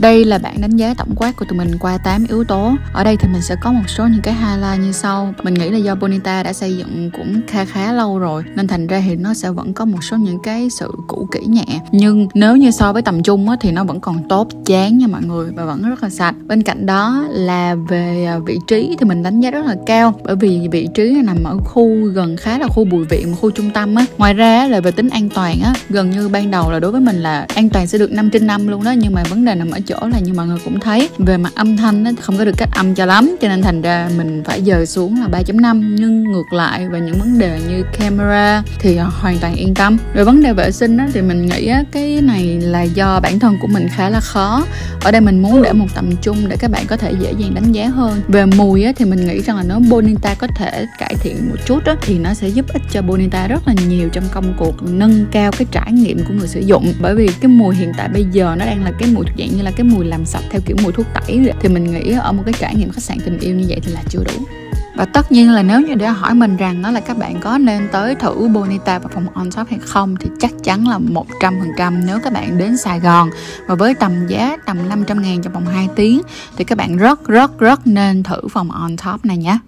Đây là bản đánh giá tổng quát của tụi mình qua 8 yếu tố. Ở đây thì mình sẽ có một số những cái highlight như sau. Mình nghĩ là do Bonita đã xây dựng cũng khá khá lâu rồi nên thành ra thì nó sẽ vẫn có một số những cái sự cũ kỹ nhẹ. Nhưng nếu như so với tầm trung á, thì nó vẫn còn tốt chán nha mọi người và vẫn rất là sạch. Bên cạnh đó là về à, vị trí thì mình đánh giá rất là cao bởi vì vị trí nằm ở khu gần khá là khu bùi viện khu trung tâm á. Ngoài ra là về tính an toàn á, gần như ban đầu là đối với mình là an toàn sẽ được 5 trên 5 luôn đó nhưng mà vấn đề nằm ở chỗ là như mọi người cũng thấy. Về mặt âm thanh nó không có được cách âm cho lắm cho nên thành ra mình phải dời xuống là 3.5 nhưng ngược lại về những vấn đề như camera thì ờ, hoàn toàn yên tâm. Về vấn đề vệ sinh đó thì mình nghĩ á, cái này là do bản thân của mình khá là khó. Ở đây mình muốn để một tầm trung để các bạn có thể dễ dàng đánh giá hơn. Về mùi á, thì mình nghĩ rằng là nếu Bonita có thể cải thiện một chút á, thì nó sẽ giúp ích cho Bonita rất là nhiều trong công cuộc nâng cao cái trải nghiệm của người sử dụng. Bởi vì cái mùi hiện tại bây giờ nó đang là cái mùi dạng như là cái mùi làm sạch theo kiểu mùi thuốc tẩy thì mình nghĩ ở một cái trải nghiệm khách sạn tình yêu như vậy thì là chưa đủ. Và tất nhiên là nếu như để hỏi mình rằng đó là các bạn có nên tới thử Bonita và phòng on shop hay không, thì chắc chắn là 100% nếu các bạn đến Sài Gòn và với tầm giá tầm 500 ngàn trong vòng 2 tiếng, thì các bạn rất rất rất nên thử phòng on top này nhé.